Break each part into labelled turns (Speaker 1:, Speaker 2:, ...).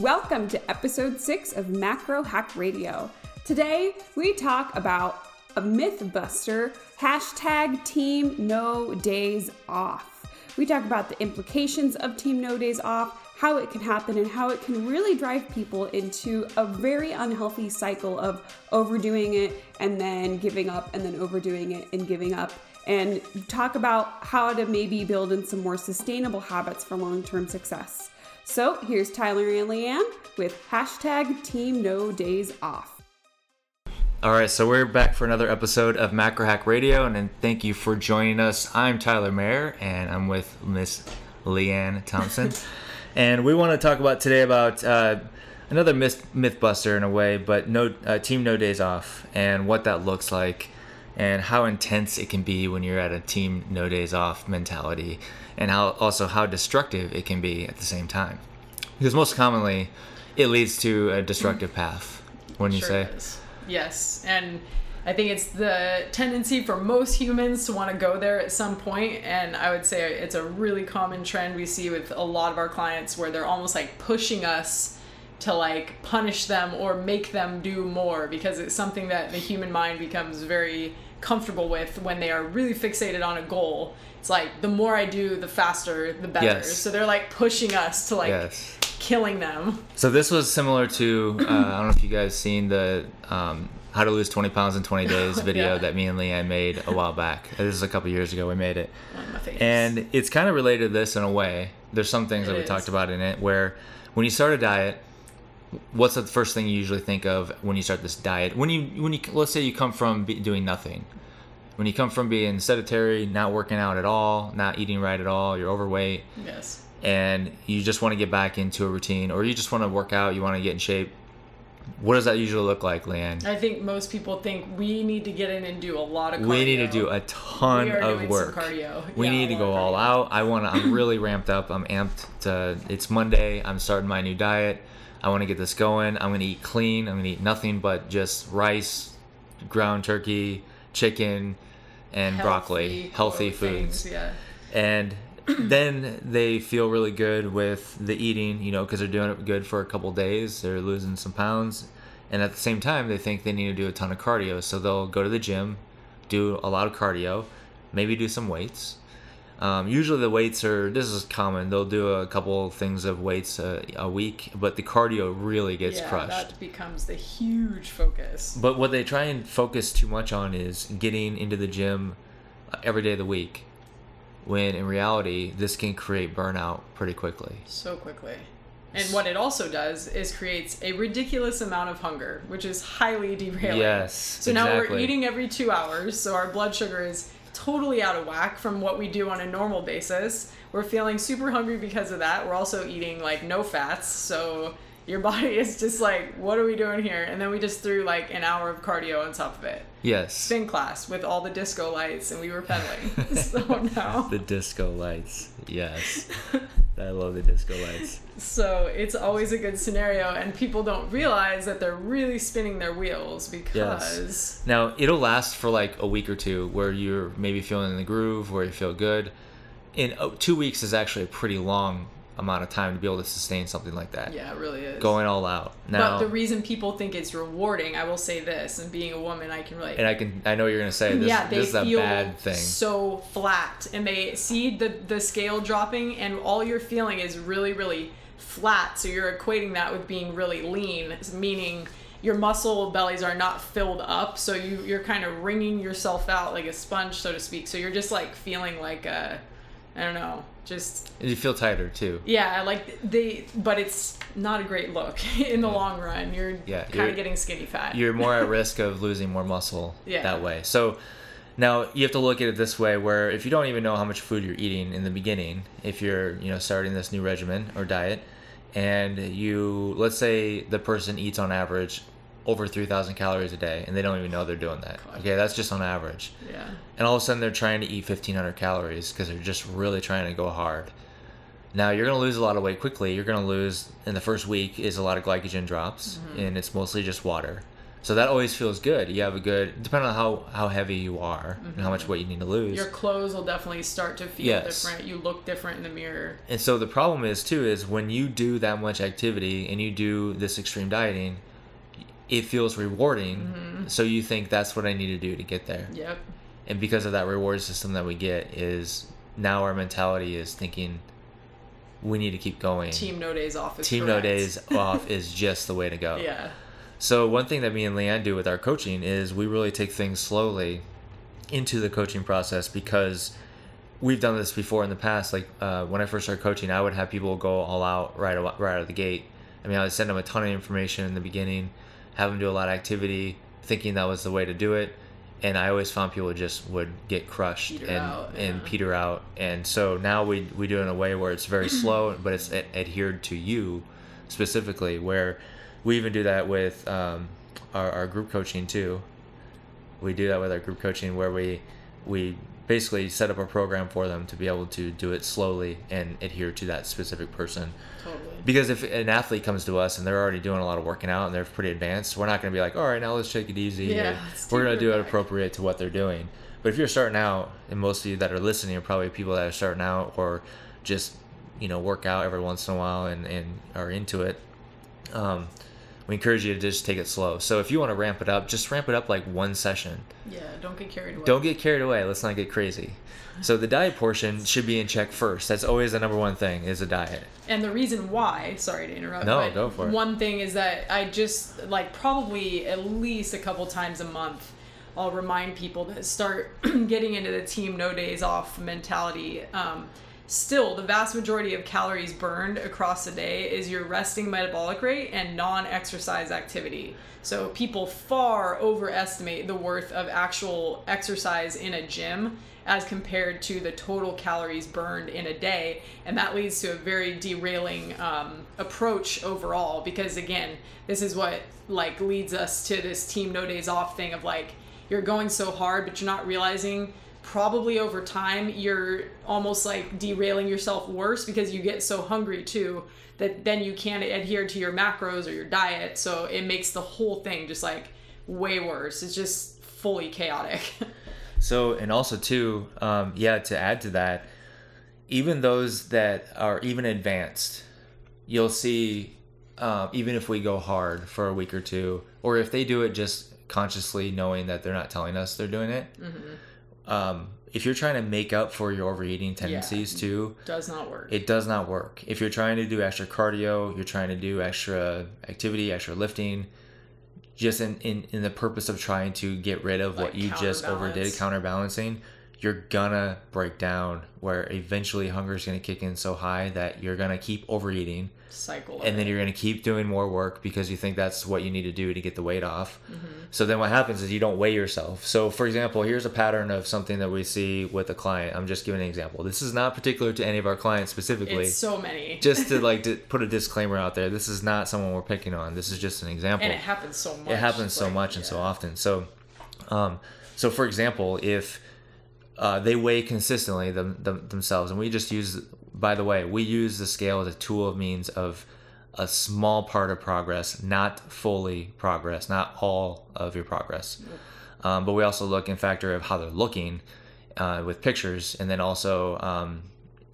Speaker 1: Welcome to episode six of Macro Hack Radio. Today, we talk about a myth buster hashtag team no days off. We talk about the implications of team no days off, how it can happen, and how it can really drive people into a very unhealthy cycle of overdoing it and then giving up, and then overdoing it and giving up. And talk about how to maybe build in some more sustainable habits for long term success. So here's Tyler and Leanne with hashtag Team No Days Off.
Speaker 2: All right, so we're back for another episode of Macro Hack Radio, and thank you for joining us. I'm Tyler Mayer, and I'm with Miss Leanne Thompson, and we want to talk about today about uh, another myth mythbuster in a way, but no uh, team no days off, and what that looks like, and how intense it can be when you're at a team no days off mentality, and how also how destructive it can be at the same time, because most commonly, it leads to a destructive path. When you
Speaker 3: Sure
Speaker 2: say.
Speaker 3: is. Yes, and I think it's the tendency for most humans to want to go there at some point, and I would say it's a really common trend we see with a lot of our clients where they're almost like pushing us to like punish them or make them do more because it's something that the human mind becomes very comfortable with when they are really fixated on a goal. It's like the more I do, the faster, the better.
Speaker 2: Yes.
Speaker 3: So they're like pushing us to like
Speaker 2: Yes.
Speaker 3: killing them.
Speaker 2: So this was similar to uh, I don't know if you guys seen the um, how to lose 20 pounds in 20 days video
Speaker 3: Yeah.
Speaker 2: that me and Leanne made a while back. This is a couple years ago we made it,
Speaker 3: One of my favorites.
Speaker 2: and it's kind of related to this in a way. There's some things
Speaker 3: It
Speaker 2: that we
Speaker 3: is.
Speaker 2: talked about in it where when you start a diet, what's the first thing you usually think of when you start this diet? When you when you let's say you come from be, doing nothing. When you come from being sedentary, not working out at all, not eating right at all, you're overweight,
Speaker 3: yes.
Speaker 2: and you just want to get back into a routine or you just want to work out, you want to get in shape, what does that usually look like, Leanne?
Speaker 3: I think most people think we need to get in and do a lot of cardio.
Speaker 2: We need to do a ton of work.
Speaker 3: cardio.
Speaker 2: We
Speaker 3: Yeah,
Speaker 2: need to go all out. I want to I'm really ramped up. I'm amped to it's Monday. I'm starting my new diet. I want to get this going. I'm going to eat clean. I'm going to eat nothing but just rice, ground turkey, chicken, and broccoli, healthy
Speaker 3: things,
Speaker 2: foods.
Speaker 3: Yeah.
Speaker 2: and then they feel really good with the eating, you know, because they're doing it good for a couple days. They're losing some pounds, and at the same time, they think they need to do a ton of cardio. So they'll go to the gym, do a lot of cardio, maybe do some weights. Um, usually the weights are this is common. They'll do a couple things of weights a, a week, but the cardio really gets
Speaker 3: yeah,
Speaker 2: crushed.
Speaker 3: that becomes the huge focus.
Speaker 2: But what they try and focus too much on is getting into the gym uh, every day of the week. When in reality, this can create burnout pretty quickly.
Speaker 3: So quickly. And what it also does is creates a ridiculous amount of hunger, which is highly derailing.
Speaker 2: Yes.
Speaker 3: So now we're eating every two hours, so our blood sugar is totally out of whack from what we do on a normal basis. We're feeling super hungry because of that. We're also eating like no fats, so your body is just like, what are we doing here? And then we just threw like an hour of cardio on top of it.
Speaker 2: Yes.
Speaker 3: Spin class with all the disco lights, and we were pedaling. so now.
Speaker 2: The disco lights. Yes. I love the disco lights.
Speaker 3: So it's always a good scenario, and people don't realize that they're really spinning their wheels because
Speaker 2: Now, it'll last for like a week or two where you're maybe feeling in the groove, where you feel good. In uh, two weeks is actually a pretty long amount of time to be able to sustain something like that.
Speaker 3: yeah, it really is.
Speaker 2: Going all out. Now,
Speaker 3: but the reason people think it's rewarding, I will say this, and being a woman, I can relate.
Speaker 2: and I can, I know you're gonna say this,
Speaker 3: yeah, they
Speaker 2: this is a
Speaker 3: feel
Speaker 2: bad thing.
Speaker 3: so flat, and they see the the scale dropping, and all you're feeling is really, really flat. So you're equating that with being really lean, meaning your muscle bellies are not filled up. So you you're kind of wringing yourself out like a sponge, so to speak. So you're just like feeling like a, I don't know, just
Speaker 2: You feel tighter too.
Speaker 3: yeah, like they, but it's not a great look in the long run. You're
Speaker 2: Yeah,
Speaker 3: kind of getting skinny fat.
Speaker 2: you're more at risk of losing more muscle
Speaker 3: Yeah.
Speaker 2: that way. So now you have to look at it this way where if you don't even know how much food you're eating in the beginning, if you're, you know, starting this new regimen or diet and you let's say the person eats on average over 3000 calories a day and they don't even know they're doing that.
Speaker 3: God.
Speaker 2: Okay, that's just on average.
Speaker 3: yeah.
Speaker 2: And all of a sudden they're trying to eat 1500 calories because they're just really trying to go hard. Now you're going to lose a lot of weight quickly. You're going to lose in the first week is a lot of glycogen drops, mm-hmm. and it's mostly just water. So that always feels good. You have a good, depending on how, how heavy you are and how much mm-hmm. weight you need to lose.
Speaker 3: Your clothes will definitely start to feel
Speaker 2: Yes.
Speaker 3: different. You look different in the mirror.
Speaker 2: And so the problem is too is when you do that much activity and you do this extreme dieting, it feels rewarding. So you think that's what I need to do to get there.
Speaker 3: Yep.
Speaker 2: And because of that reward system that we get is now our mentality is thinking we need to keep going.
Speaker 3: Team no days off is
Speaker 2: Team no days off is just the way to go.
Speaker 3: Yeah.
Speaker 2: So one thing that me and Leanne do with our coaching is we really take things slowly into the coaching process because we've done this before in the past. Like uh, when I first started coaching, I would have people go all out right right out of the gate. I mean, I would send them a ton of information in the beginning, have them do a lot of activity, thinking that was the way to do it. And I always found people just would get crushed
Speaker 3: Peter
Speaker 2: and,
Speaker 3: out,
Speaker 2: and peter out. And so now we, we do it in a way where it's very slow, but it's ad- adhered to you specifically, where we even do that with um, our, our group coaching too. We do that with our group coaching where we we basically set up a program for them to be able to do it slowly and adhere to that specific person.
Speaker 3: Totally.
Speaker 2: Because if an athlete comes to us and they're already doing a lot of working out and they're pretty advanced, we're not going to be like, all right, now let's take it easy.
Speaker 3: Yeah,
Speaker 2: we're going to do it appropriate to what they're doing. But if you're starting out, and most of you that are listening are probably people that are starting out or just, you know, work out every once in a while and, and are into it, um, we encourage you to just take it slow. So if you want to ramp it up, just ramp it up like one session.
Speaker 3: Yeah. Don't get carried away.
Speaker 2: Don't get carried away. Let's not get crazy. So the diet portion should be in check first. That's always the number one thing is a diet.
Speaker 3: And the reason why, sorry to interrupt.
Speaker 2: No, go for it.
Speaker 3: One thing is that I just like probably at least a couple times a month, I'll remind people to start getting into the team no days off mentality. Um, still, the vast majority of calories burned across the day is your resting metabolic rate and non-exercise activity. So people far overestimate the worth of actual exercise in a gym as compared to the total calories burned in a day and that leads to a very derailing um, approach overall because again this is what like leads us to this team no days off thing of like you're going so hard but you're not realizing probably over time you're almost like derailing yourself worse because you get so hungry too that then you can't adhere to your macros or your diet so it makes the whole thing just like way worse it's just fully chaotic
Speaker 2: So and also too, um, yeah. To add to that, even those that are even advanced, you'll see, uh, even if we go hard for a week or two, or if they do it just consciously knowing that they're not telling us they're doing it. Um, if you're trying to make up for your overeating tendencies too,
Speaker 3: does not work.
Speaker 2: it does not work. If you're trying to do extra cardio, you're trying to do extra activity, extra lifting, just in, in, in the purpose of trying to get rid of what you just overdid, counterbalancing, you're gonna break down where eventually hunger is gonna kick in so high that you're gonna keep overeating
Speaker 3: cycle
Speaker 2: and then you're to keep doing more work because you think that's what you need to do to get the weight off.
Speaker 3: Mm-hmm.
Speaker 2: So then what happens is you don't weigh yourself. So for example, here's a pattern of something that we see with a client. I'm just giving an example. This is not particular to any of our clients specifically.
Speaker 3: it's so many
Speaker 2: just to like to put a disclaimer out there. This is not someone we're picking on. This is just an example
Speaker 3: and it happens so much
Speaker 2: it happens so
Speaker 3: like,
Speaker 2: much and so often so um so for example if uh, they weigh consistently them, them, themselves. And we just use by the way we use the scale as a tool of means of a small part of progress not fully progress not all of your progress. Um, but we also look in factor of how they're looking uh, with pictures and then also um,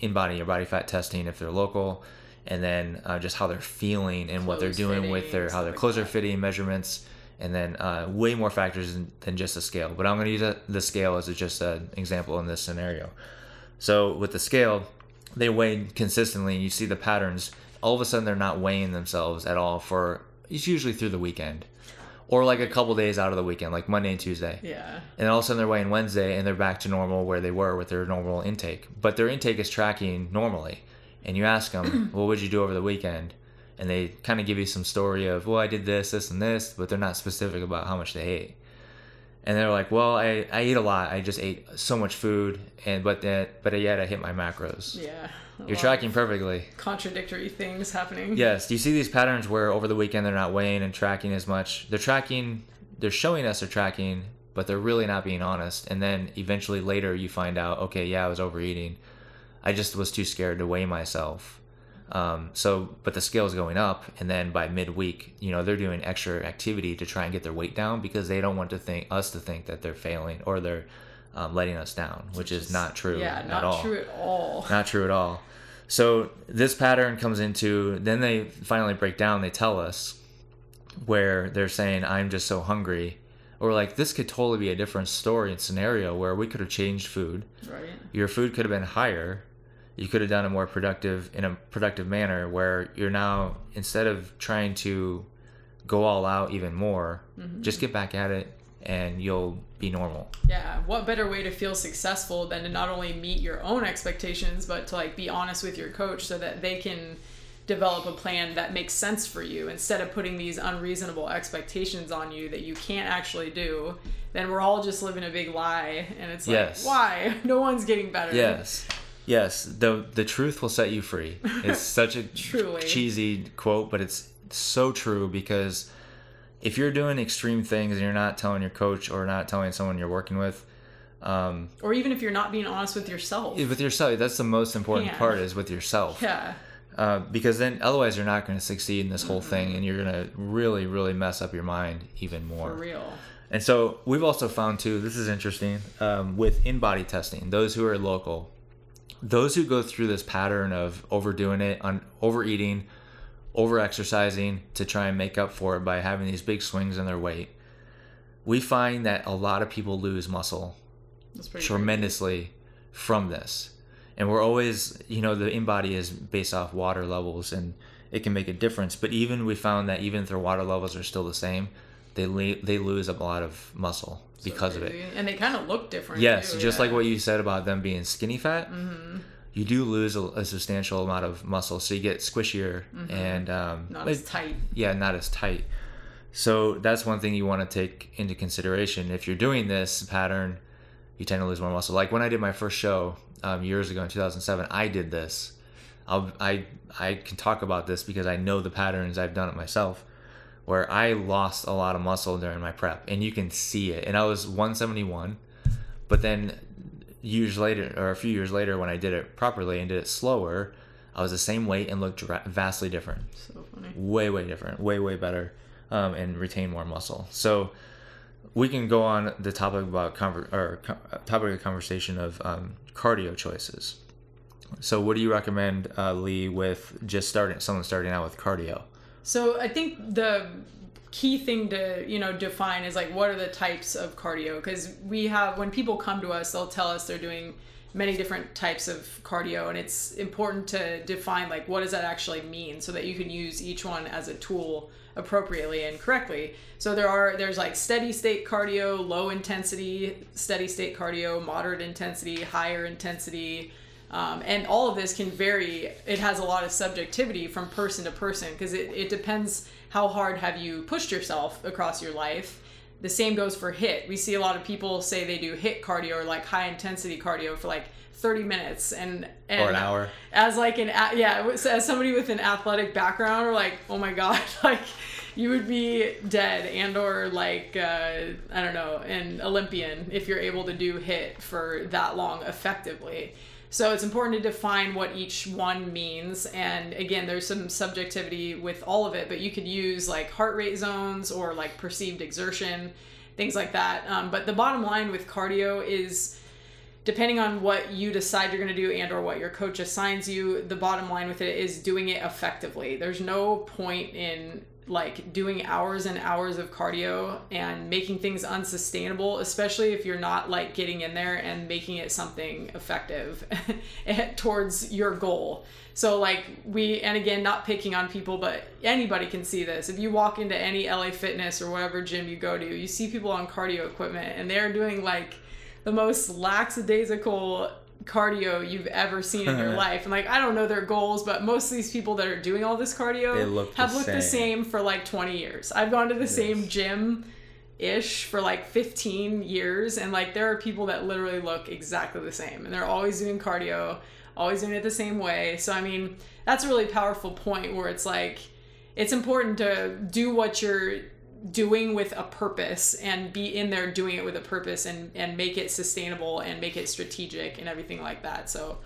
Speaker 2: InBody your body fat testing if they're local and then uh, just how they're feeling and what they're doing with their how their
Speaker 3: like
Speaker 2: clothes are fitting measurements and then uh, way more factors than, than just a scale but i'm going to use a, the scale as a, just an example in this scenario so with the scale they weigh consistently and you see the patterns all of a sudden they're not weighing themselves at all for it's usually through the weekend or like a couple days out of the weekend like monday and tuesday
Speaker 3: yeah
Speaker 2: and all of a sudden they're weighing Wednesday and they're back to normal where they were with their normal intake. But their intake is tracking normally. And you ask them, what would you do over the weekend? And they kind of give you some story of, well, I did this, this, and this, but they're not specific about how much they ate. And they're like, well, I, I ate a lot. I just ate so much food, and but that but yet I hit my macros.
Speaker 3: yeah
Speaker 2: You're tracking perfectly.
Speaker 3: contradictory things happening
Speaker 2: Yes. Do you see these patterns where over the weekend they're not weighing and tracking as much? They're tracking, they're showing us they're tracking, but they're really not being honest. And then eventually later you find out, okay, yeah, I was overeating. I just was too scared to weigh myself. Um, so, but the scale is going up, and then by midweek, you know, they're doing extra activity to try and get their weight down because they don't want to think us to think that they're failing or they're um, letting us down, which is not true
Speaker 3: Yeah,
Speaker 2: at
Speaker 3: not
Speaker 2: all.
Speaker 3: true at all.
Speaker 2: Not true at all. So this pattern comes into then they finally break down. They tell us where they're saying, "I'm just so hungry," or like this could totally be a different story and scenario where we could have changed food.
Speaker 3: Right.
Speaker 2: Your food could have been higher. You could have done it more productive in a productive manner where you're now instead of trying to go all out even more, mm-hmm. just get back at it and you'll be normal.
Speaker 3: Yeah, what better way to feel successful than to not only meet your own expectations, but to like be honest with your coach so that they can develop a plan that makes sense for you instead of putting these unreasonable expectations on you that you can't actually do. Then we're all just living a big lie, and it's like,
Speaker 2: Yes.
Speaker 3: why? No one's getting better.
Speaker 2: Yes. Yes, the the truth will set you free. It's such a
Speaker 3: Truly.
Speaker 2: cheesy quote, but it's so true because if you're doing extreme things and you're not telling your coach or not telling someone you're working with, um,
Speaker 3: Or even if you're not being honest with yourself.
Speaker 2: with yourself, that's the most important
Speaker 3: Yeah.
Speaker 2: part is with yourself.
Speaker 3: yeah.
Speaker 2: Uh, because then otherwise you're not going to succeed in this whole thing and you're going to really, really mess up your mind even more.
Speaker 3: For real.
Speaker 2: And so we've also found too, this is interesting, um, with InBody testing, those who are local, those who go through this pattern of overdoing it, on overeating, over exercising to try and make up for it by having these big swings in their weight, we find that a lot of people lose muscle tremendously from this. And we're always, you know, the InBody is based off water levels and it can make a difference. But even we found that even if their water levels are still the same, they le- they lose a lot of muscle
Speaker 3: crazy.
Speaker 2: because of it.
Speaker 3: And they kind of look different.
Speaker 2: Yes,
Speaker 3: too,
Speaker 2: just
Speaker 3: yeah.
Speaker 2: like what you said about them being skinny fat. You do lose a, a substantial amount of muscle, so you get squishier and um,
Speaker 3: Mm-hmm. Not as tight.
Speaker 2: yeah, not as tight. So that's one thing you want to take into consideration. If you're doing this pattern, you tend to lose more muscle. Like when I did my first show um, years ago in 2007, I did this. I'll, I I can talk about this because I know the patterns. I've done it myself, where I lost a lot of muscle during my prep, and you can see it. And I was 171, but then years later, or a few years later, when I did it properly and did it slower, I was the same weight and looked vastly different.
Speaker 3: So funny.
Speaker 2: way way different. Way way better um, and retain more muscle. So we can go on the topic about conver- or topic of conversation of um, cardio choices. So what do you recommend uh, lee with just starting someone starting out with cardio
Speaker 3: So I think the key thing to you know define is like what are the types of cardio? Because we have when people come to us they'll tell us they're doing many different types of cardio and it's important to define like what does that actually mean so that you can use each one as a tool appropriately and correctly. So there are there's like steady state cardio low intensity steady state cardio moderate intensity higher intensity um, and all of this can vary it has a lot of subjectivity from person to person because it, it depends how hard have you pushed yourself across your life. The same goes for HIIT we see a lot of people say they do HIIT cardio or like high intensity cardio for like 30 minutes and, and
Speaker 2: or an hour.
Speaker 3: as like an yeah as somebody with an athletic background or like oh my god like you would be dead and or like uh, i don't know an olympian if you're able to do HIIT for that long effectively so it's important to define what each one means. And again there's some subjectivity with all of it but you could use like heart rate zones or like perceived exertion things like that. Um, but the bottom line with cardio is depending on what you decide you're going to do and or what your coach assigns you the bottom line with it is doing it effectively. There's no point in like doing hours and hours of cardio and making things unsustainable especially if you're not like getting in there and making it something effective eh, towards your goal. So like we and again not picking on people but anybody can see this. If you walk into any LA Fitness or whatever gym you go to you see people on cardio equipment and they're doing like the most lackadaisical cardio you've ever seen in your life. And like I don't know their goals, but most of these people that are doing all this cardio
Speaker 2: look the
Speaker 3: have looked the
Speaker 2: same.
Speaker 3: same for like 20 years. I've gone to the same gym ish for like 15 years and like there are people that literally look exactly the same and they're always doing cardio, always doing it the same way. So I mean, that's a really powerful point where it's like it's important to do what you're doing with a purpose and be in there doing it with a purpose and and make it sustainable and make it strategic and everything like that so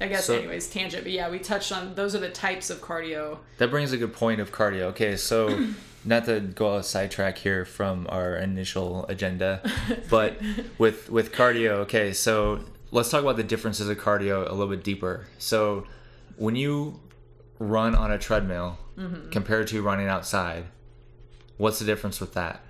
Speaker 3: I guess,
Speaker 2: So-
Speaker 3: anyways, tangent. But yeah, we touched on those are the types of cardio.
Speaker 2: That brings a good point of cardio. Okay, so not to go off sidetrack here from our initial agenda, but with with cardio. Okay, so let's talk about the differences of cardio a little bit deeper. So when you run on a treadmill
Speaker 3: Mm-hmm.
Speaker 2: compared to running outside, what's the difference with that?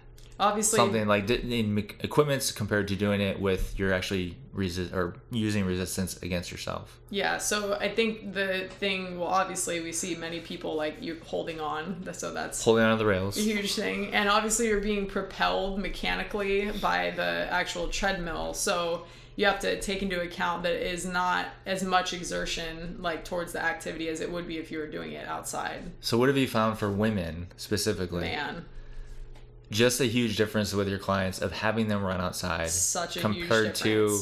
Speaker 3: Obviously,
Speaker 2: Something like in equipments compared to doing it with you're actually resist or using resistance against yourself.
Speaker 3: Yeah, so I think the thing, well, obviously we see many people like you holding on, so that's
Speaker 2: Holding on to the rails.
Speaker 3: a huge thing. And obviously you're being propelled mechanically by the actual treadmill, so you have to take into account that it is not as much exertion like towards the activity as it would be if you were doing it outside.
Speaker 2: So what have you found for women specifically?
Speaker 3: Man,
Speaker 2: just a huge difference with your clients of having them run outside
Speaker 3: such a
Speaker 2: compared to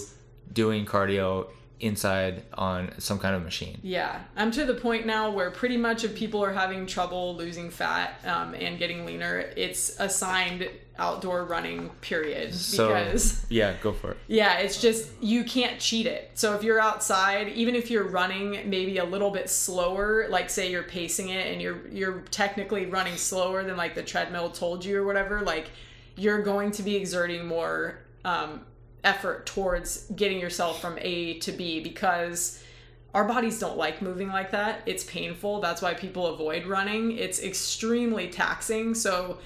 Speaker 2: doing cardio inside on some kind of machine.
Speaker 3: Yeah, I'm to the point now where pretty much if people are having trouble losing fat um, and getting leaner, it's assigned outdoor running period
Speaker 2: So
Speaker 3: because
Speaker 2: yeah, go for it.
Speaker 3: yeah, it's just you can't cheat it. So if you're outside, even if you're running maybe a little bit slower, like say you're pacing it and you're you're technically running slower than like the treadmill told you or whatever, like you're going to be exerting more um, effort towards getting yourself from A to B because our bodies don't like moving like that. It's painful. That's why people avoid running. It's extremely taxing. So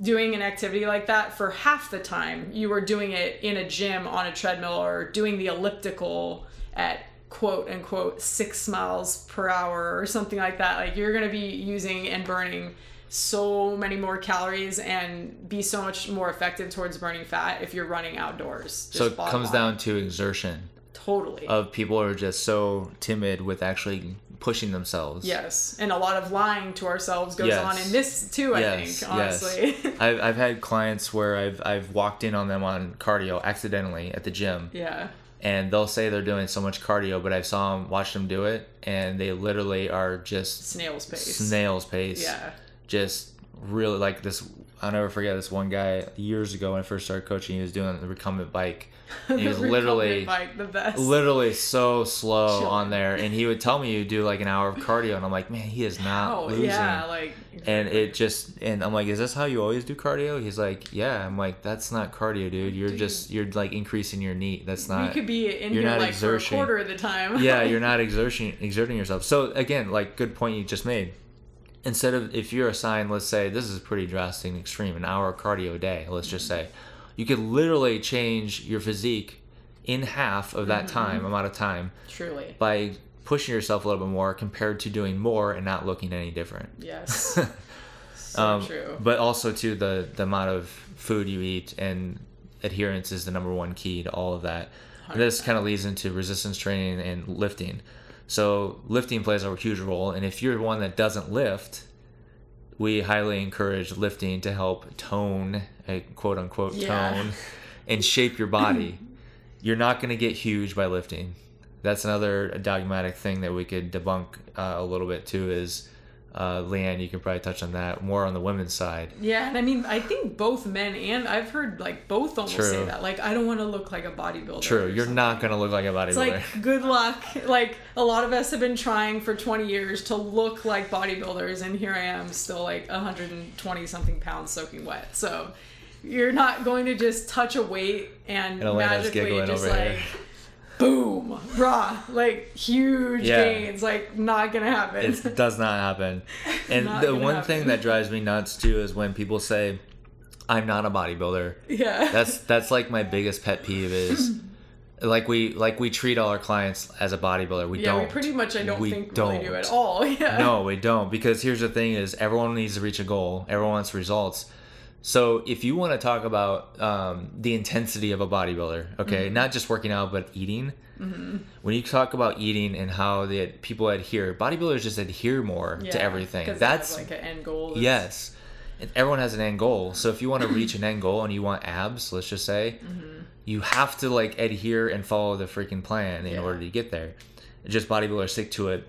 Speaker 3: doing an activity like that for half the time you were doing it in a gym on a treadmill or doing the elliptical at quote unquote six miles per hour or something like that. Like you're going to be using and burning so many more calories and be so much more effective towards burning fat if you're running outdoors.
Speaker 2: So it comes down to exertion.
Speaker 3: Totally.
Speaker 2: Of people are just so timid with actually pushing themselves.
Speaker 3: yes and a lot of lying to ourselves goes
Speaker 2: Yes.
Speaker 3: on in this too i
Speaker 2: Yes,
Speaker 3: think honestly
Speaker 2: I've, I've had clients where I've I've walked in on them on cardio accidentally at the gym
Speaker 3: yeah
Speaker 2: and they'll say they're doing so much cardio but I saw them watch them do it and they literally are just
Speaker 3: snail's pace
Speaker 2: snail's pace.
Speaker 3: yeah
Speaker 2: just really like this. I'll never forget this one guy years ago when I first started coaching. He was doing the recumbent bike. And he was literally,
Speaker 3: bike, the best.
Speaker 2: literally so slow
Speaker 3: Chilling.
Speaker 2: on there. And he would tell me you do like an hour of cardio, and I'm like, man, he is not
Speaker 3: Oh
Speaker 2: losing.
Speaker 3: yeah, like
Speaker 2: and it just and I'm like, is this how you always do cardio? He's like, yeah. I'm like, that's not cardio, dude. You're
Speaker 3: Dude.
Speaker 2: just you're like increasing your knee. That's
Speaker 3: not.
Speaker 2: not.
Speaker 3: could be in
Speaker 2: you're
Speaker 3: here
Speaker 2: not
Speaker 3: like
Speaker 2: exerting.
Speaker 3: for a quarter of the time.
Speaker 2: yeah, you're not exerting exerting yourself. So again, like good point you just made. Instead of if you're assigned, let's say this is pretty drastic and extreme, an hour of cardio a day, let's just say, you could literally change your physique in half of that time amount of time
Speaker 3: truly.
Speaker 2: by pushing yourself a little bit more compared to doing more and not looking any different.
Speaker 3: Yes. so
Speaker 2: Um,
Speaker 3: true.
Speaker 2: But also to the the amount of food you eat and adherence is the number one key to all of that. This kind of leads into resistance training and lifting. So lifting plays a huge role, and if you're one that doesn't lift, we highly encourage lifting to help tone, a quote unquote
Speaker 3: Yeah.
Speaker 2: tone, and shape your body. you're not going to get huge by lifting. That's another dogmatic thing that we could debunk uh, a little bit too. Is uh, Leanne, you can probably touch on that more on the women's side.
Speaker 3: yeah, and I mean, I think both men and I've heard like both almost say that. Like, I don't want to look like a bodybuilder.
Speaker 2: True, you're
Speaker 3: something.
Speaker 2: not going to look like a bodybuilder.
Speaker 3: It's like good luck. Like a lot of us have been trying for 20 years to look like bodybuilders, and here I am still like 120 something pounds soaking wet. So you're not going to just touch a weight and, magically just like
Speaker 2: here.
Speaker 3: Boom, raw, like huge
Speaker 2: Yeah.
Speaker 3: gains. Like not gonna happen.
Speaker 2: it does not happen. And
Speaker 3: Not
Speaker 2: the one
Speaker 3: happen.
Speaker 2: thing that drives me nuts too is when people say, "I'm not a bodybuilder."
Speaker 3: yeah.
Speaker 2: That's that's like my biggest pet peeve is like we like we treat all our clients as a bodybuilder. We
Speaker 3: yeah,
Speaker 2: don't.
Speaker 3: we pretty much I don't
Speaker 2: We
Speaker 3: think really do
Speaker 2: don't.
Speaker 3: at all. Yeah.
Speaker 2: no, we don't. Because here's the thing: is everyone needs to reach a goal. Everyone wants results. So if you want to talk about um, the intensity of a bodybuilder, okay,
Speaker 3: Mm-hmm.
Speaker 2: not just working out but eating. When you talk about eating and how the people adhere, bodybuilders just adhere more
Speaker 3: Yeah,
Speaker 2: to everything. That's
Speaker 3: like an end goal. that's-
Speaker 2: yes. And everyone has an end goal. So if you want to reach an end goal and you want abs, let's just say,
Speaker 3: Mm-hmm.
Speaker 2: you have to like adhere and follow the freaking plan in
Speaker 3: Yeah.
Speaker 2: order to get there. Just bodybuilders stick to it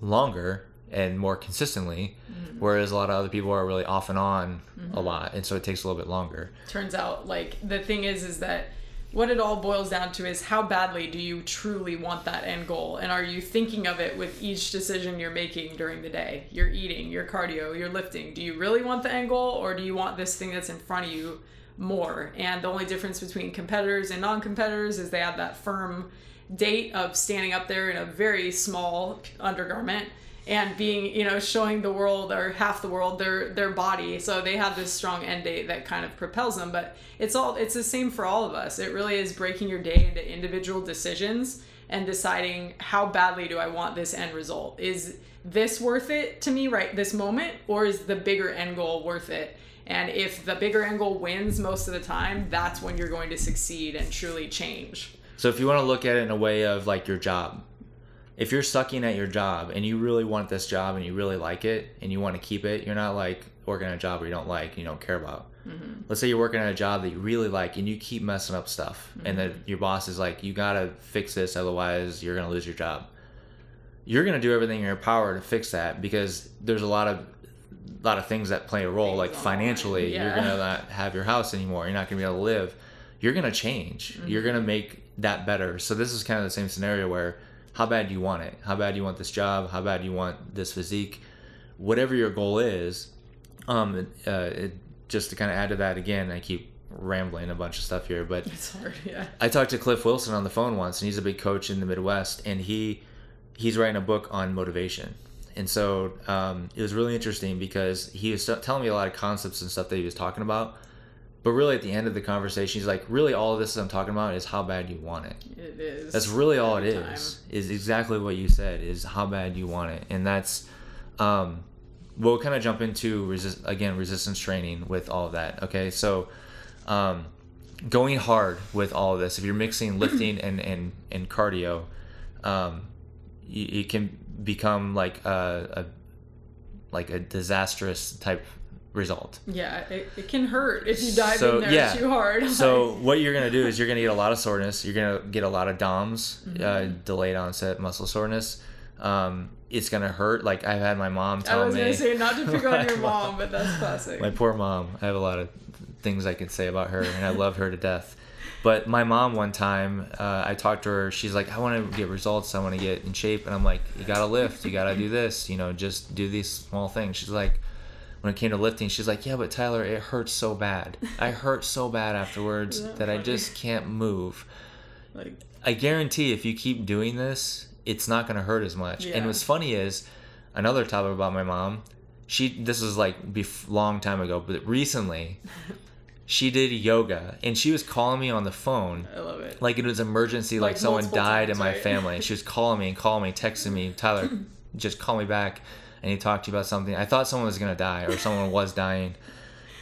Speaker 2: longer and more consistently,
Speaker 3: Mm-hmm.
Speaker 2: whereas a lot of other people are really off and on a lot, and so it takes a little bit longer.
Speaker 3: turns out like the thing is is that what it all boils down to is how badly do you truly want that end goal? And are you thinking of it with each decision you're making during the day? Your eating your cardio your lifting. Do you really want the end goal or do you want this thing that's in front of you more? And the only difference between competitors and non-competitors is they have that firm date of standing up there in a very small undergarment and being you know showing the world or half the world their their body. So they have this strong end date that kind of propels them but it's all it's the same for all of us. It really is breaking your day into individual decisions and deciding how badly do i want this end result? Is this worth it to me right this moment or is the bigger end goal worth it? And if the bigger end goal wins most of the time that's when you're going to succeed and truly change.
Speaker 2: So if you want to look at it in a way of like your job, if you're sucking at your job and you really want this job and you really like it and you want to keep it, you're not like working at a job where you don't like and you don't care about. Let's say you're working at a job that you really like and you keep messing up stuff, and then your boss is like, "You gotta fix this, otherwise you're gonna lose your job." You're gonna do everything in your power to fix that because there's a lot of a lot of things that play a role. Like financially,
Speaker 3: line,
Speaker 2: you're gonna not have your house anymore. You're not gonna be able to live. You're gonna change. You're
Speaker 3: Mm-hmm.
Speaker 2: gonna make that better. So this is kind of the same scenario where how bad do you want it? How bad do you want this job? How bad do you want this physique? Whatever your goal is, um, uh, it, just to kind of add to that again, I keep rambling a bunch of stuff here, but
Speaker 3: it's hard yeah
Speaker 2: I talked to Cliff Wilson on the phone once, and he's a big coach in the Midwest, and he he's writing a book on motivation. And so um, it was really interesting because he was telling me a lot of concepts and stuff that he was talking about. But really, at the end of the conversation, he's like, "Really, all of this I'm talking about is how bad you want it.
Speaker 3: it is
Speaker 2: That's really all it
Speaker 3: every
Speaker 2: is. Is exactly what you said. Is how bad you want it, and that's um, we'll kind of jump into resist again resistance training with all of that. Okay, so um, going hard with all of this. If you're mixing lifting and and and cardio, um, it can become like a, a like a disastrous type result.
Speaker 3: Yeah, it, it can hurt if you dive
Speaker 2: So,
Speaker 3: in there
Speaker 2: yeah.
Speaker 3: too hard.
Speaker 2: So what you're gonna do is you're gonna get a lot of soreness. You're gonna get a lot of DOMS, uh,
Speaker 3: Mm-hmm.
Speaker 2: delayed onset muscle soreness. Um, it's gonna hurt. Like I've had my mom tell me.
Speaker 3: I was gonna say not to pick on your mom, but that's classic.
Speaker 2: my poor mom. I have a lot of things I can say about her, and I love her to death. But my mom, one time, uh, I talked to her. She's like, "I want to get results. I want to get in shape." And I'm like, "You gotta lift. You gotta do this. You know, just do these small things." She's like, when it came to lifting, she's like, "Yeah, but Tyler, it hurts so bad. I hurt so bad afterwards
Speaker 3: that
Speaker 2: that I just can't move."
Speaker 3: like,
Speaker 2: I guarantee if you keep doing this, it's not going to hurt as much. And what's funny is another topic about my mom. She this is like bef- long time ago, but recently she did yoga and she was calling me on the phone
Speaker 3: I love it.
Speaker 2: like it was emergency, like,
Speaker 3: Like
Speaker 2: someone died in my
Speaker 3: right?
Speaker 2: family. And she was calling me and calling me, texting me, Tyler, just call me back. I he talked to you about something. I thought someone was gonna die or someone was dying.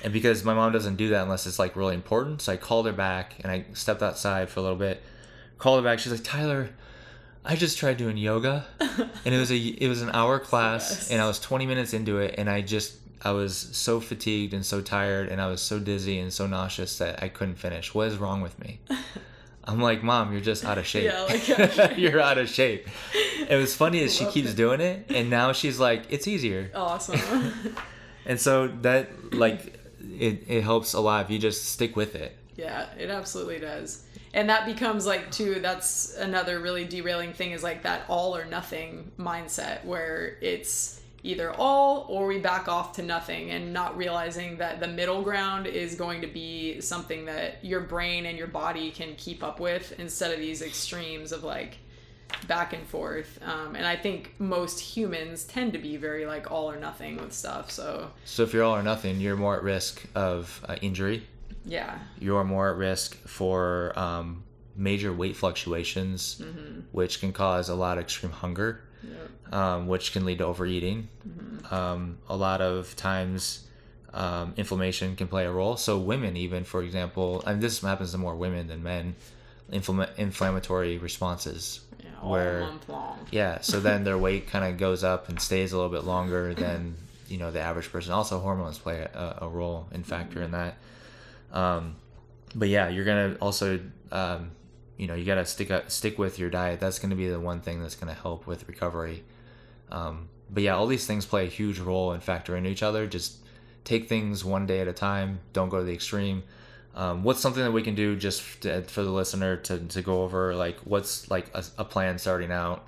Speaker 2: And because my mom doesn't do that unless it's like really important, so I called her back and I stepped outside for a little bit. Called her back. She's like, Tyler, I just tried doing yoga, and it was a it was an hour class, and I was 20 minutes into it, and I just I was so fatigued and so tired, and I was so dizzy and so nauseous that I couldn't finish. What is wrong with me? I'm like, Mom, you're just out of shape.
Speaker 3: Yeah, like,
Speaker 2: you're out of shape. It was funny is she keeps
Speaker 3: it.
Speaker 2: doing it, and now she's like, it's easier.
Speaker 3: Awesome.
Speaker 2: And so that like it, it helps a lot if you just stick with it.
Speaker 3: yeah, it absolutely does. And that becomes like too that's another really derailing thing is like that all or nothing mindset where it's either all or we back off to nothing and not realizing that the middle ground is going to be something that your brain and your body can keep up with instead of these extremes of like back and forth. Um, and I think most humans tend to be very like all or nothing with stuff. So
Speaker 2: So if you're all or nothing, you're more at risk of uh, injury.
Speaker 3: yeah,
Speaker 2: You're more at risk for um, major weight fluctuations,
Speaker 3: Mm-hmm.
Speaker 2: which can cause a lot of extreme hunger,
Speaker 3: Yep.
Speaker 2: um, which can lead to overeating.
Speaker 3: Mm-hmm.
Speaker 2: Um, a lot of times, um, inflammation can play a role. So women, even for example, and this happens to more women than men, inflama- inflammatory responses
Speaker 3: yeah,
Speaker 2: Where-. Yeah, so then their weight kind of goes up and stays a little bit longer than you know the average person. Also, hormones play a, a role and factor in that. Um, but yeah, you're gonna also um, you know you gotta stick up, stick with your diet. That's gonna be the one thing that's gonna help with recovery. Um, but yeah, all these things play a huge role and factor into each other. Just take things one day at a time. Don't go to the extreme. Um, what's something that we can do just to, for the listener to, to go over like what's like a, a plan starting out?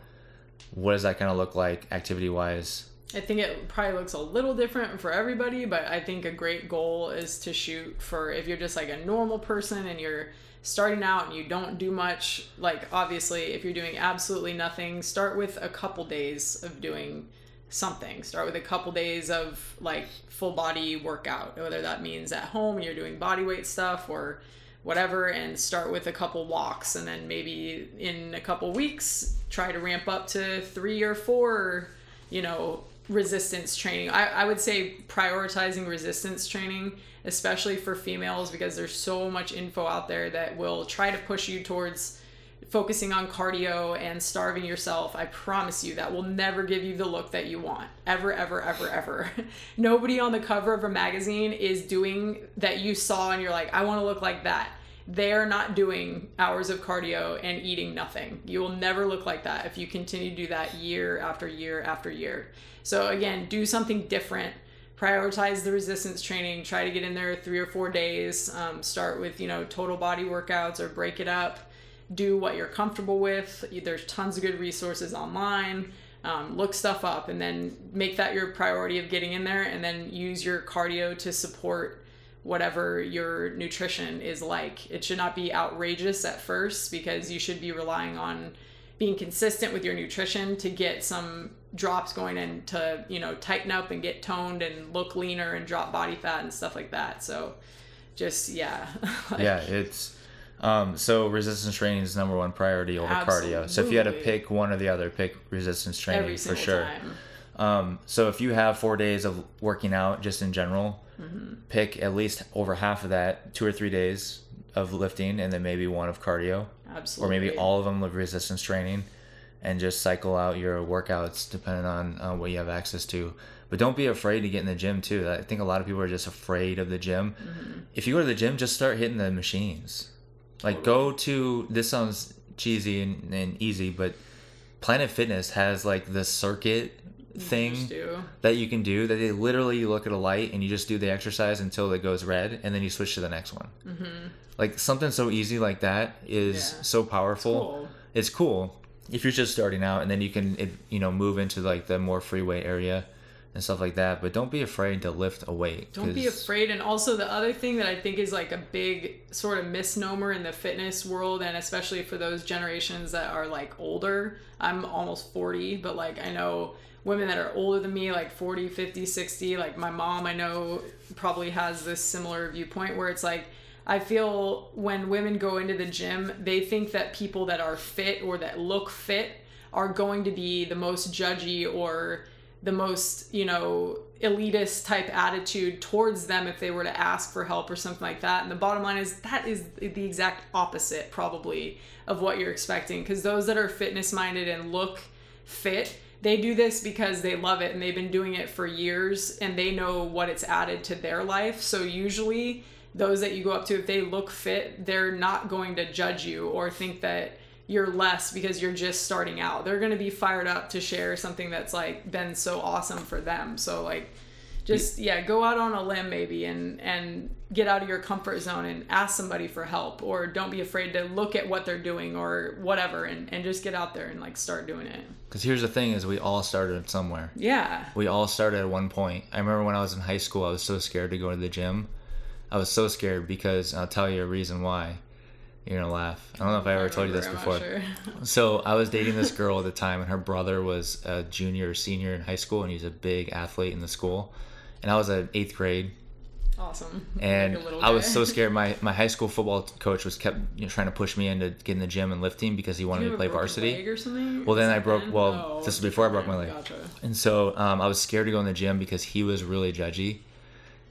Speaker 2: What does that kind of look like activity wise?
Speaker 3: I think it probably looks a little different for everybody, but I think a great goal is to shoot for if you're just like a normal person and you're starting out and you don't do much, like obviously if you're doing absolutely nothing, start with a couple days of doing something. Start with a couple days of like full body workout, whether that means at home you're doing body weight stuff or whatever and start with a couple walks and then maybe in a couple weeks try to ramp up to 3 or 4, you know, resistance training. I, I would say prioritizing resistance training, especially for females, because there's so much info out there that will try to push you towards focusing on cardio and starving yourself. I promise you that will never give you the look that you want. Ever, ever, ever, ever. Nobody on the cover of a magazine is doing that you saw and you're like, I want to look like that they're not doing hours of cardio and eating nothing. You will never look like that if you continue to do that year after year after year. So again, do something different. Prioritize the resistance training. Try to get in there three or four days. Um, start with you know total body workouts or break it up. Do what you're comfortable with. There's tons of good resources online. Um, look stuff up and then make that your priority of getting in there and then use your cardio to support whatever your nutrition is like. It should not be outrageous at first because you should be relying on being consistent with your nutrition to get some drops going and to you know tighten up and get toned and look leaner and drop body fat and stuff like that. So just yeah.
Speaker 2: Like, yeah it's um, so resistance training is number one priority over absolutely. cardio. So if you had to pick one or the other pick resistance training for sure um, so if you have four days of working out just in general mm-hmm. pick at least over half of that two or three days of lifting and then maybe one of cardio
Speaker 3: absolutely
Speaker 2: or maybe all of them of resistance training and just cycle out your workouts depending on uh, what you have access to. But don't be afraid to get in the gym too. I think a lot of people are just afraid of the gym. Mm-hmm. If you go to the gym, just start hitting the machines. Like go to this sounds cheesy and, and easy, but Planet Fitness has like the circuit thing that you can do that they literally you look at a light and you just do the exercise until it goes red and then you switch to the next one. Mm-hmm. Like something so easy like that is yeah. so powerful. It's cool. It's cool if you're just starting out and then you can it, you know move into like the more freeway area and stuff like that but don't be afraid to lift a weight
Speaker 3: don't be afraid and also the other thing that i think is like a big sort of misnomer in the fitness world and especially for those generations that are like older i'm almost 40 but like i know women that are older than me like 40 50 60 like my mom i know probably has this similar viewpoint where it's like I feel when women go into the gym, they think that people that are fit or that look fit are going to be the most judgy or the most, you know, elitist type attitude towards them if they were to ask for help or something like that. And the bottom line is that is the exact opposite, probably, of what you're expecting. Because those that are fitness minded and look fit, they do this because they love it and they've been doing it for years and they know what it's added to their life. So usually, those that you go up to, if they look fit, they're not going to judge you or think that you're less because you're just starting out. They're going to be fired up to share something that's like been so awesome for them. So like just yeah, go out on a limb maybe and and get out of your comfort zone and ask somebody for help or don't be afraid to look at what they're doing or whatever and and just get out there and like start doing it.
Speaker 2: Cuz here's the thing is we all started somewhere.
Speaker 3: Yeah.
Speaker 2: We all started at one point. I remember when I was in high school I was so scared to go to the gym I was so scared because I'll tell you a reason why. You're gonna laugh. I don't know if I ever told you this before. Sure. so I was dating this girl at the time, and her brother was a junior or senior in high school, and he's a big athlete in the school. And I was in eighth grade.
Speaker 3: Awesome.
Speaker 2: And like I was so scared. My my high school football coach was kept you know, trying to push me into getting the gym and lifting because he wanted me to play varsity. Or something?
Speaker 3: Well,
Speaker 2: then I broke. Well, this is before I broke my leg. Gotcha. And so um, I was scared to go in the gym because he was really judgy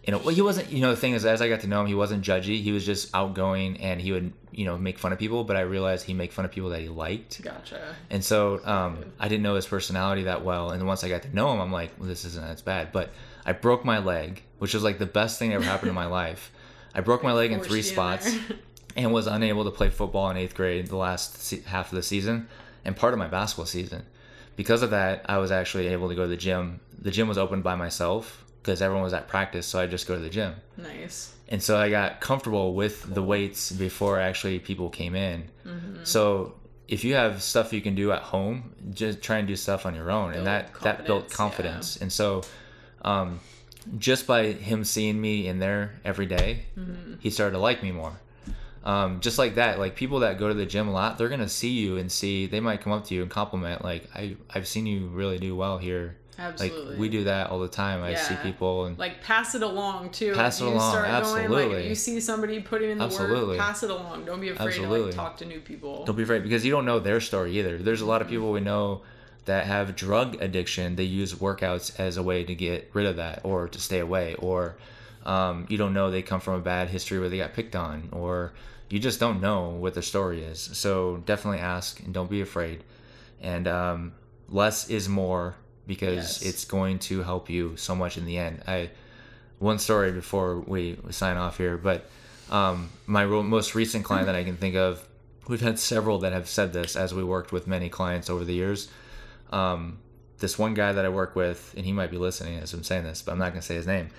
Speaker 2: you know, well, he wasn't. You know, the thing is, as I got to know him, he wasn't judgy. He was just outgoing, and he would, you know, make fun of people. But I realized he make fun of people that he liked.
Speaker 3: Gotcha.
Speaker 2: And so um, I didn't know his personality that well. And once I got to know him, I'm like, well, this isn't as bad. But I broke my leg, which was like the best thing that ever happened in my life. I broke my leg in three spots, and was unable to play football in eighth grade the last se- half of the season, and part of my basketball season. Because of that, I was actually able to go to the gym. The gym was opened by myself because everyone was at practice, so I just go to the gym.
Speaker 3: Nice.
Speaker 2: And so I got comfortable with the weights before actually people came in. Mm-hmm. So if you have stuff you can do at home, just try and do stuff on your own, and
Speaker 3: Build
Speaker 2: that that built
Speaker 3: confidence,
Speaker 2: confidence. And so, um, just by him seeing me in there every day, he started to like me more. Um, just like that, like people that go to the gym a lot, they're gonna see you and see they might come up to you and compliment, like I I've seen you really do well here.
Speaker 3: Absolutely.
Speaker 2: Like we do that all the time. I see people and
Speaker 3: like pass it along too.
Speaker 2: Pass it
Speaker 3: you
Speaker 2: along,
Speaker 3: Start Going, like, you see somebody putting in the
Speaker 2: Absolutely.
Speaker 3: work, pass it along. Don't be afraid to like talk to new people.
Speaker 2: Don't be afraid because you don't know their story either. There's a lot of people we know that have drug addiction. They use workouts as a way to get rid of that or to stay away. Or um, you don't know they come from a bad history where they got picked on, or you just don't know what their story is. So definitely ask and don't be afraid. And um, less is more because
Speaker 3: Yes.
Speaker 2: it's going to help you so much in the end. I one story before we sign off here, but um, my most recent client that I can think of, we've had several that have said this as we worked with many clients over the years. Um, this one guy that I work with, and he might be listening as I'm saying this, but I'm not going to say his name.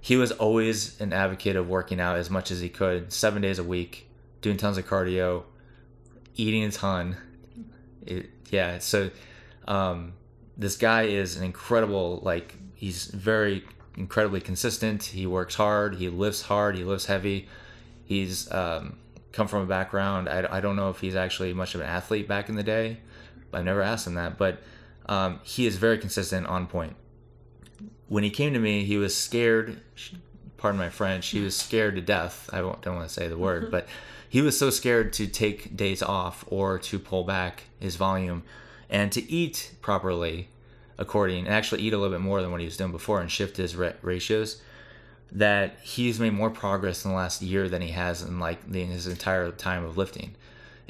Speaker 2: He was always an advocate of working out as much as he could, seven days a week, doing tons of cardio, eating a ton. It, yeah, so um, this guy is an incredible, like, he's very incredibly consistent. He works hard, he lifts hard, he lifts heavy. He's um, come from a background, I, I don't know if he's actually much of an athlete back in the day. I've never asked him that, but um, he is very consistent, on point. When he came to me, he was scared. Pardon my French. He was scared to death. I don't want to say the word, but he was so scared to take days off or to pull back his volume and to eat properly, according and actually eat a little bit more than what he was doing before and shift his ratios. That he's made more progress in the last year than he has in like the, his entire time of lifting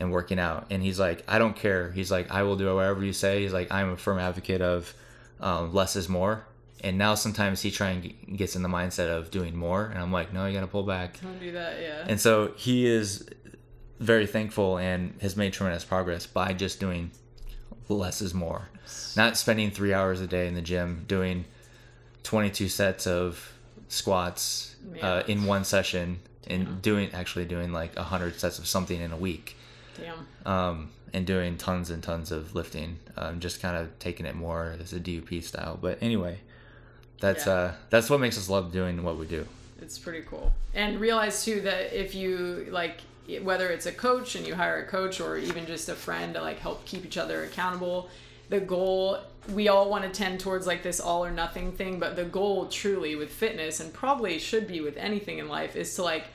Speaker 2: and working out. And he's like, I don't care. He's like, I will do whatever you say. He's like, I'm a firm advocate of um, less is more. And now sometimes he try and gets in the mindset of doing more, and I'm like, no, you got to pull back.
Speaker 3: Don't do that. Yeah.
Speaker 2: And so he is very thankful and has made tremendous progress by just doing less is more. Not spending three hours a day in the gym doing 22 sets of squats uh, in one session and doing actually doing like 100 sets of something in a week
Speaker 3: Damn.
Speaker 2: um, and doing tons and tons of lifting. Um, just kind of taking it more as a DUP style. But anyway, that's
Speaker 3: Yeah.
Speaker 2: uh, that's what makes us love doing what we do.
Speaker 3: It's pretty cool. And realize too that if you like whether it's a coach and you hire a coach or even just a friend to like help keep each other accountable, the goal we all want to tend towards like this all or nothing thing, but the goal truly with fitness and probably should be with anything in life is to like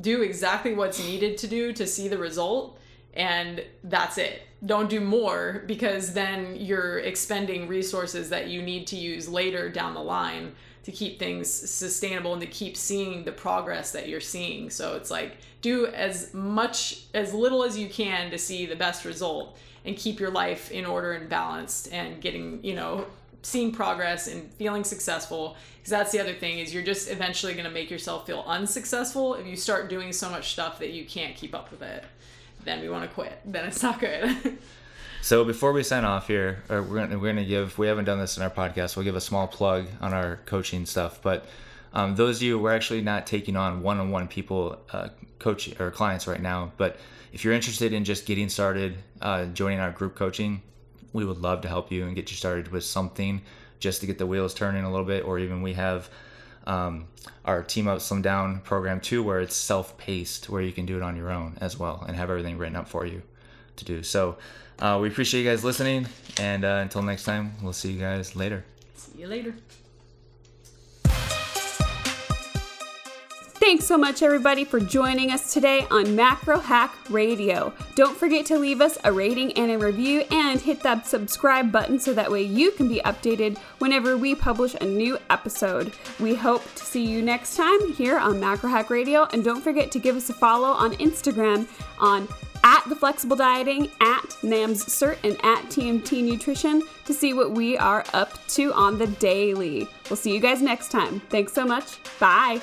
Speaker 3: do exactly what's needed to do to see the result and that's it. Don't do more because then you're expending resources that you need to use later down the line to keep things sustainable and to keep seeing the progress that you're seeing. So it's like do as much as little as you can to see the best result and keep your life in order and balanced and getting, you know, seeing progress and feeling successful because that's the other thing is you're just eventually going to make yourself feel unsuccessful if you start doing so much stuff that you can't keep up with it then we want to quit then it's not good
Speaker 2: So before we sign off here, we're gonna, we're gonna give we haven't done this in our podcast. We'll give a small plug on our coaching stuff. But um, those of you we're actually not taking on one-on-one people, uh, coach or clients right now. But if you're interested in just getting started, uh, joining our group coaching, we would love to help you and get you started with something just to get the wheels turning a little bit. Or even we have um, our team up slim down program too, where it's self-paced, where you can do it on your own as well and have everything written up for you to do. So uh, we appreciate you guys listening, and uh, until next time, we'll see you guys later.
Speaker 3: see you later
Speaker 1: Thanks so much, everybody, for joining us today on Macro Hack Radio. Don't forget to leave us a rating and a review and hit that subscribe button so that way you can be updated whenever we publish a new episode. We hope to see you next time here on Macro Hack Radio. And don't forget to give us a follow on Instagram on at the flexible dieting, at NAMS Cert, and at TMT Nutrition to see what we are up to on the daily. We'll see you guys next time. Thanks so much. Bye.